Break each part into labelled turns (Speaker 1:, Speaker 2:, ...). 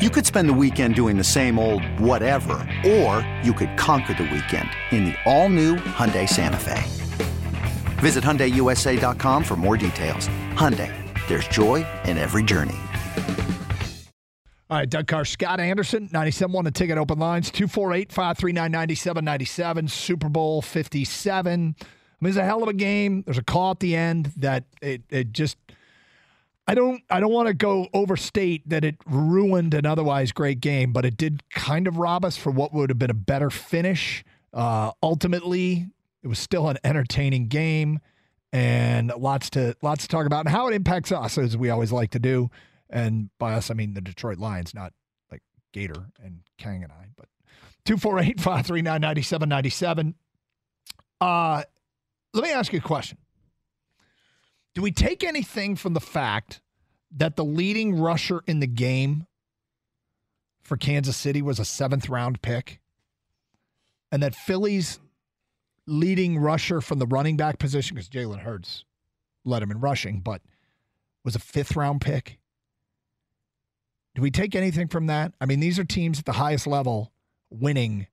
Speaker 1: You could spend the weekend doing the same old whatever, or you could conquer the weekend in the all-new Hyundai Santa Fe. Visit HyundaiUSA.com for more details. Hyundai, there's joy in every journey.
Speaker 2: All right, Doug Carr, Scott Anderson, 97 1 the ticket open lines, 248 539 9797, Super Bowl 57. I mean, it's a hell of a game. There's a call at the end that it, it just – I don't I don't want to go overstate that it ruined an otherwise great game, but it did kind of rob us for what would have been a better finish. Uh, ultimately, it was still an entertaining game and lots to lots to talk about and how it impacts us as we always like to do. And by us I mean the Detroit Lions, not like Gator and Kang and I, but 248 539 9797. Uh let me ask you a question. Do we take anything from the fact that the leading rusher in the game for Kansas City was a seventh round pick? And that Philly's leading rusher from the running back position, because Jalen Hurts led him in rushing, but was a fifth round pick? Do we take anything from that? I mean, these are teams at the highest level winning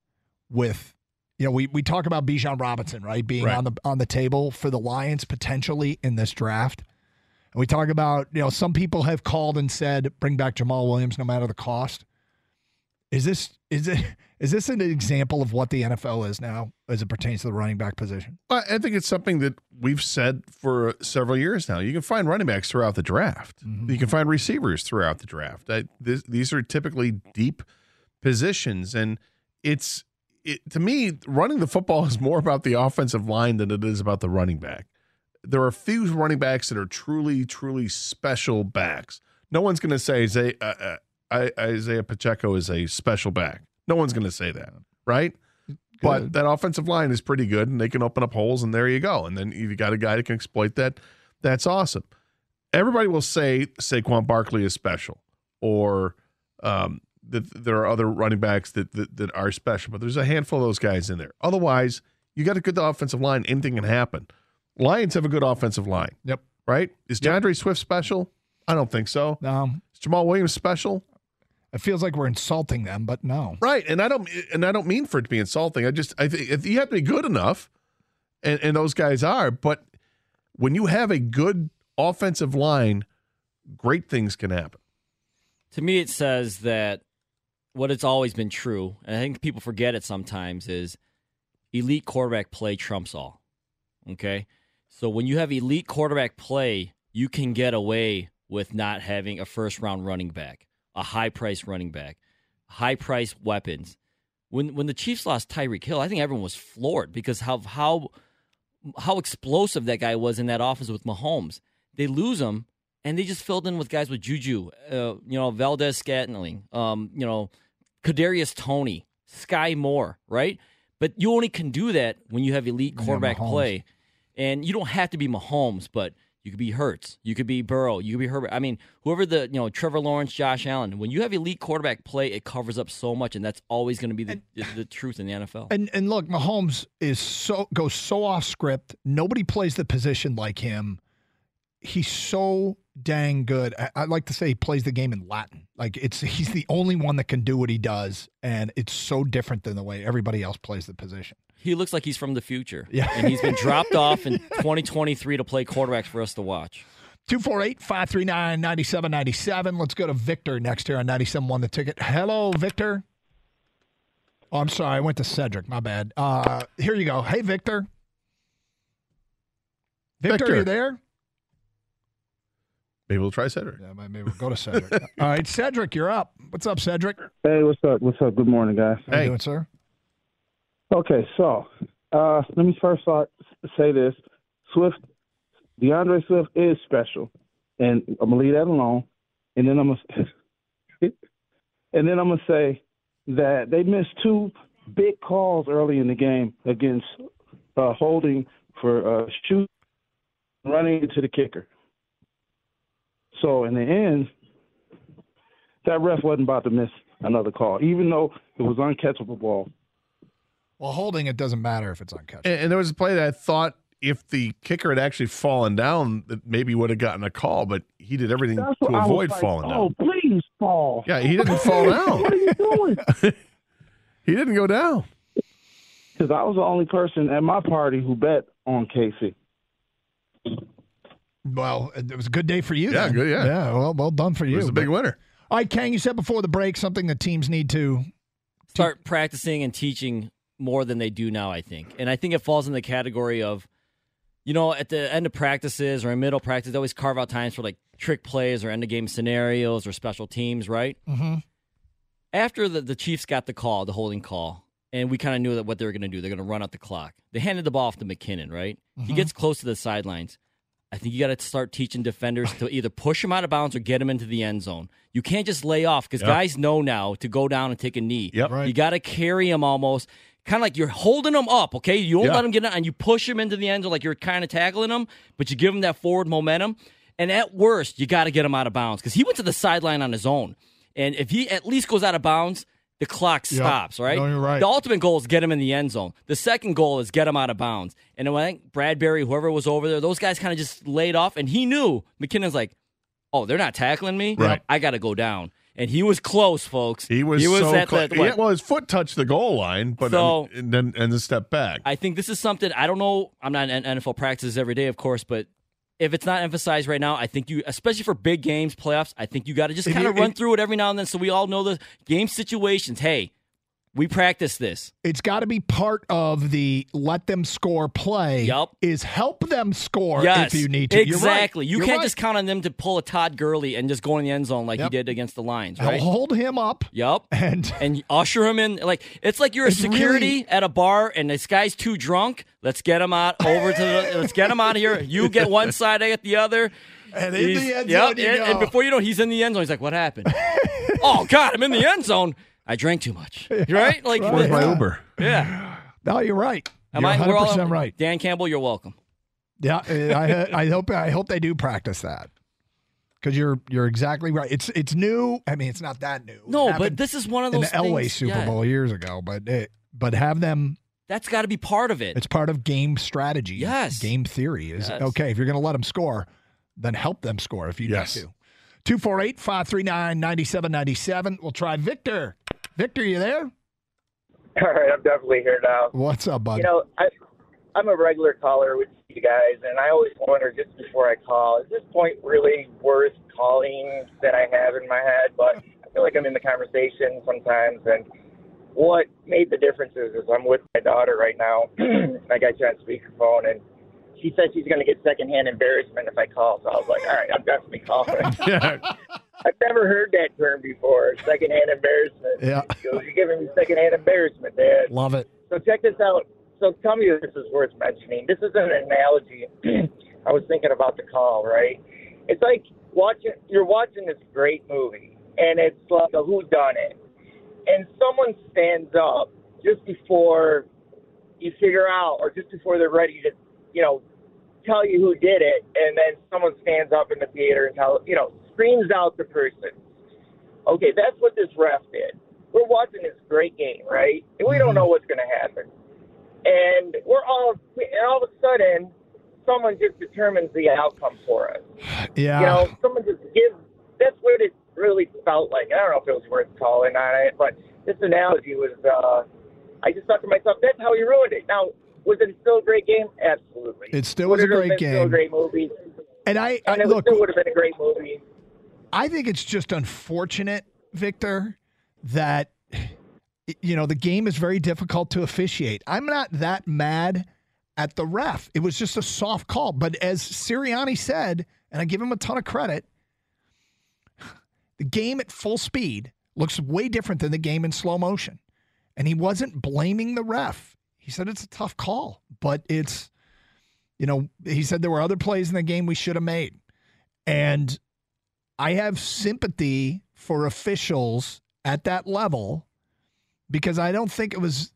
Speaker 2: with you know, we, we talk about Bijan Robinson, right, being right. on the on the table for the Lions potentially in this draft. And we talk about, you know, some people have called and said bring back Jamaal Williams no matter the cost. Is this is it is this an example of what the NFL is now as it pertains to the running back position?
Speaker 3: I think it's something that we've said for several years now. You can find running backs throughout the draft. Mm-hmm. You can find receivers throughout the draft. I, this, these are typically deep positions, and it's it, to me, running the football is more about the offensive line than it is about the running back. There are a few running backs that are truly, truly special backs. No one's going to say Isaiah, uh, uh, Isaiah Pacheco is a special back. No one's going to say that, right? Good. But that offensive line is pretty good, and they can open up holes, and there you go. And then you got a guy that can exploit that. That's awesome. Everybody will say Saquon Barkley is special, or um, that there are other running backs that, that, that are special, but there's a handful of those guys in there. Otherwise, you got a good offensive line. Anything can happen. Lions have a good offensive line.
Speaker 2: Yep.
Speaker 3: Right? Is DeAndre yep. Swift special? I don't think so.
Speaker 2: No.
Speaker 3: Is Jamaal Williams special?
Speaker 2: It feels like we're insulting them, but no.
Speaker 3: Right, and I don't and I don't mean for it to be insulting. I just I think you have to be good enough, and and those guys are. But when you have a good offensive line, great things can happen.
Speaker 4: To me, it says that what it's always been true, and I think people forget it sometimes, is elite quarterback play trumps all. Okay? So when you have elite quarterback play, you can get away with not having a first round running back, a high price running back, high price weapons. When when the Chiefs lost Tyreek Hill, I think everyone was floored because how how how explosive that guy was in that offense with Mahomes. They lose him, and they just filled in with guys with Juju, uh, you know, Valdes-Scantling, um, you know, Kadarius Toney, Sky Moore, right? But you only can do that when you have elite quarterback yeah, play, and you don't have to be Mahomes, but you could be Hurts, you could be Burrow, you could be Herbert. I mean, whoever the you know Trevor Lawrence, Josh Allen. When you have elite quarterback play, it covers up so much, and that's always going to be the, and, the, the, truth in the NFL.
Speaker 2: And and look, Mahomes is so goes so off script. Nobody plays the position like him. He's so dang good. I, I, like to say he plays the game in Latin. Like it's he's the only one that can do what he does, and it's so different than the way everybody else plays the position.
Speaker 4: He looks like he's from the future.
Speaker 2: Yeah.
Speaker 4: and he's been dropped off in 2023 to play quarterbacks for us to watch.
Speaker 2: 248 539 9797. Let's go to Victor next here on 97 Won the Ticket. Hello, Victor. Oh, I'm sorry. I went to Cedric. My bad. Uh, here you go. Hey, Victor. Victor, Victor. are you there?
Speaker 3: Maybe we'll try Cedric.
Speaker 2: Yeah, maybe we'll go to Cedric. All right, Cedric, you're up. What's up, Cedric?
Speaker 5: Hey, what's up? What's up? Good morning, guys.
Speaker 2: How hey. you doing, sir?
Speaker 5: Okay, so uh, let me first say this: Swift, DeAndre Swift is special, and I'm gonna leave that alone. And then I'm gonna And then I'm gonna say that they missed two big calls early in the game against uh, holding for uh, shoot running into the kicker. So in the end, that ref wasn't about to miss another call, even though it was uncatchable ball.
Speaker 2: Well, holding it doesn't matter if it's uncatchable.
Speaker 3: And, and there was a play that I thought if the kicker had actually fallen down, that maybe would have gotten a call, but he did everything
Speaker 5: That's
Speaker 3: to
Speaker 5: what I was
Speaker 3: avoid
Speaker 5: like,
Speaker 3: falling
Speaker 5: Oh,
Speaker 3: down.
Speaker 5: please fall.
Speaker 3: Yeah, he didn't fall down.
Speaker 5: What are you doing?
Speaker 3: He didn't go down.
Speaker 5: Because I was the only person at my party who bet on KC.
Speaker 2: Well, it was a good day for you.
Speaker 3: Yeah,
Speaker 2: then.
Speaker 3: good, yeah.
Speaker 2: Yeah, well, well done for
Speaker 3: He
Speaker 2: you.
Speaker 3: was a big
Speaker 2: But-
Speaker 3: winner.
Speaker 2: All right, Kang, you said before the break something that teams need to.
Speaker 4: start practicing and teaching more than they do now, I think. And I think it falls in the category of, you know, at the end of practices or in middle practice, they always carve out times for like trick plays or end of game scenarios or special teams, right?
Speaker 2: Mm-hmm.
Speaker 4: After the, the Chiefs got the call, the holding call, and we kind of knew that what they were going to do, they're going to run out the clock. They handed the ball off to McKinnon, right? He gets close to the sidelines. I think you got to start teaching defenders to either push them out of bounds or get them into the end zone. You can't just lay off because
Speaker 3: Yep.
Speaker 4: guys know now to go down and take a knee.
Speaker 3: Yep.
Speaker 2: Right.
Speaker 4: You got to carry them almost, kind of like you're holding them up. Okay, you don't
Speaker 3: Yeah.
Speaker 4: let them get out, and you push them into the end zone like you're kind of tackling them, but you give them that forward momentum. And at worst, you got to get him out of bounds because he went to the sideline on his own. And if he at least goes out of bounds, the clock stops. Right.
Speaker 2: No, you're right.
Speaker 4: The ultimate goal is get him in the end zone. The second goal is get him out of bounds. And I think Bradberry, whoever was over there, those guys kind of just laid off, and he knew McKinnon's like, "Oh, they're not tackling me.
Speaker 3: Right.
Speaker 4: I got to go down." And he was close, folks.
Speaker 3: He was,
Speaker 4: He was
Speaker 3: so
Speaker 4: at
Speaker 3: close.
Speaker 4: the,
Speaker 3: yeah, well, his foot touched the goal line, but
Speaker 4: So-
Speaker 3: um, and then and then step back.
Speaker 4: I think this is something I don't know. I'm not in NFL practices every day, of course, but if it's not emphasized right now, I think you, especially for big games, playoffs, I think you got to just kind of run through it every now and then, so we all know the game situations. Hey, we practice this.
Speaker 2: It's got to be part of the let them score play.
Speaker 4: Yup.
Speaker 2: Is help them score
Speaker 4: yes,
Speaker 2: if you need to. You're right.
Speaker 4: exactly. You
Speaker 2: You're
Speaker 4: can't
Speaker 2: right.
Speaker 4: just count on them to pull a Todd Gurley and just go in the end zone like
Speaker 2: Yep.
Speaker 4: he did against the Lions, right?
Speaker 2: hold him up
Speaker 4: Yep.
Speaker 2: and
Speaker 4: and usher him in. Like it's like you're a security
Speaker 2: really-
Speaker 4: at a bar, and this guy's too drunk. Let's get him out over to the. let's get him out of here. You get one side, I get the other.
Speaker 2: And in
Speaker 4: He's-
Speaker 2: the end
Speaker 4: yep,
Speaker 2: zone you
Speaker 4: and, and before you know, he's in the end zone. He's like, "What happened? oh God, I'm in the end zone. I drank too much. Right? Like,
Speaker 3: Where's my
Speaker 2: Yeah.
Speaker 3: Uber?
Speaker 4: yeah.
Speaker 2: no, you're right.
Speaker 4: Am
Speaker 2: you're
Speaker 4: I?
Speaker 2: 100 percent right.
Speaker 4: Dan Campbell, you're welcome.
Speaker 2: Yeah, I, I hope I hope they do practice that because you're you're exactly right. It's it's new. I mean, it's not that new.
Speaker 4: No,
Speaker 2: Happened
Speaker 4: but this is one of those
Speaker 2: the Elway
Speaker 4: things-
Speaker 2: Super
Speaker 4: yeah,
Speaker 2: Bowl years ago, but it, but have them.
Speaker 4: That's got to be part of it.
Speaker 2: It's part of game strategy.
Speaker 4: Yes.
Speaker 2: game theory is
Speaker 4: Yes.
Speaker 2: okay. If you're going to let them score, then help them score if you
Speaker 3: Yes.
Speaker 2: need to. 248 539 9797. We'll try Victor. Victor, you there?
Speaker 6: All right, I'm definitely here now.
Speaker 2: What's up, bud?
Speaker 6: You know, I, I'm a regular caller with you guys, and I always wonder just before I call, is this point really worth calling that I have in my head? But I feel like I'm in the conversation sometimes, and what made the difference is, is I'm with my daughter right now, and I got you on speakerphone, and she said she's going to get secondhand embarrassment if I call. So I was like, all right, I'm definitely calling. I've never heard that term before, secondhand embarrassment.
Speaker 2: Yeah.
Speaker 6: You're giving me secondhand embarrassment, Dad.
Speaker 2: Love it.
Speaker 6: So check this out. So tell me if this is worth mentioning. This is an analogy. I was thinking about the call, right? It's like watching you're watching this great movie and it's like a who done it. And someone stands up just before you figure out or just before they're ready to, you know, tell you who did it and then someone stands up in the theater and tell you know, screams out the person. Okay, that's what this ref did. We're watching this great game, right? And we don't know what's going to happen. And we're all, and all of a sudden, someone just determines the outcome for us.
Speaker 2: Yeah.
Speaker 6: You know, someone just gives. That's what it really felt like. I don't know if it was worth calling on it, but this analogy was. uh I just thought to myself, that's how he ruined it. Now, was it still a great game? Absolutely.
Speaker 2: It still was a great
Speaker 6: been Still a
Speaker 2: game.
Speaker 6: great movie.
Speaker 2: and I, I
Speaker 6: And it
Speaker 2: look,
Speaker 6: still would have been a great movie.
Speaker 2: I think it's just unfortunate, Victor, that you know the game is very difficult to officiate. I'm not that mad at the ref. It was just a soft call, but as Sirianni said, and I give him a ton of credit, the game at full speed looks way different than the game in slow motion. And he wasn't blaming the ref. He said it's a tough call, but it's you know, he said there were other plays in the game we should have made. And I have sympathy for officials at that level because I don't think it was.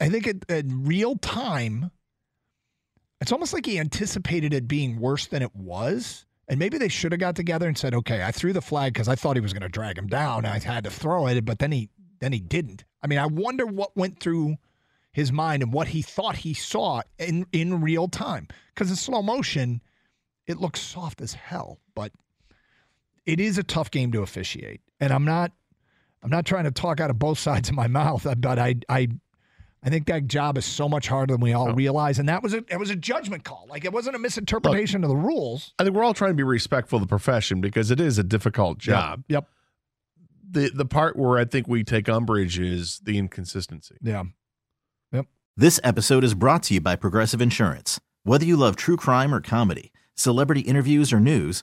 Speaker 2: I- think it, in real time, it's almost like he anticipated it being worse than it was. And maybe they should have got together and said, "Okay, I threw the flag because I thought he was going to drag him down. I had to throw it, but then he then he didn't." I mean, I wonder what went through his mind and what he thought he saw in in real time. Because in slow motion, it looks soft as hell, but it is a tough game to officiate. And I'm not I'm not trying to talk out of both sides of my mouth, uh, but I I I think that job is so much harder than we all realize. And that was a it was a judgment call. Like it wasn't a misinterpretation of the rules.
Speaker 3: I think we're all trying to be respectful of the profession because it is a difficult job.
Speaker 2: Yep.
Speaker 3: The the part where I think we take umbrage is the inconsistency.
Speaker 2: Yeah. Yep.
Speaker 7: This episode is brought to you by Progressive Insurance. Whether you love true crime or comedy, celebrity interviews or news,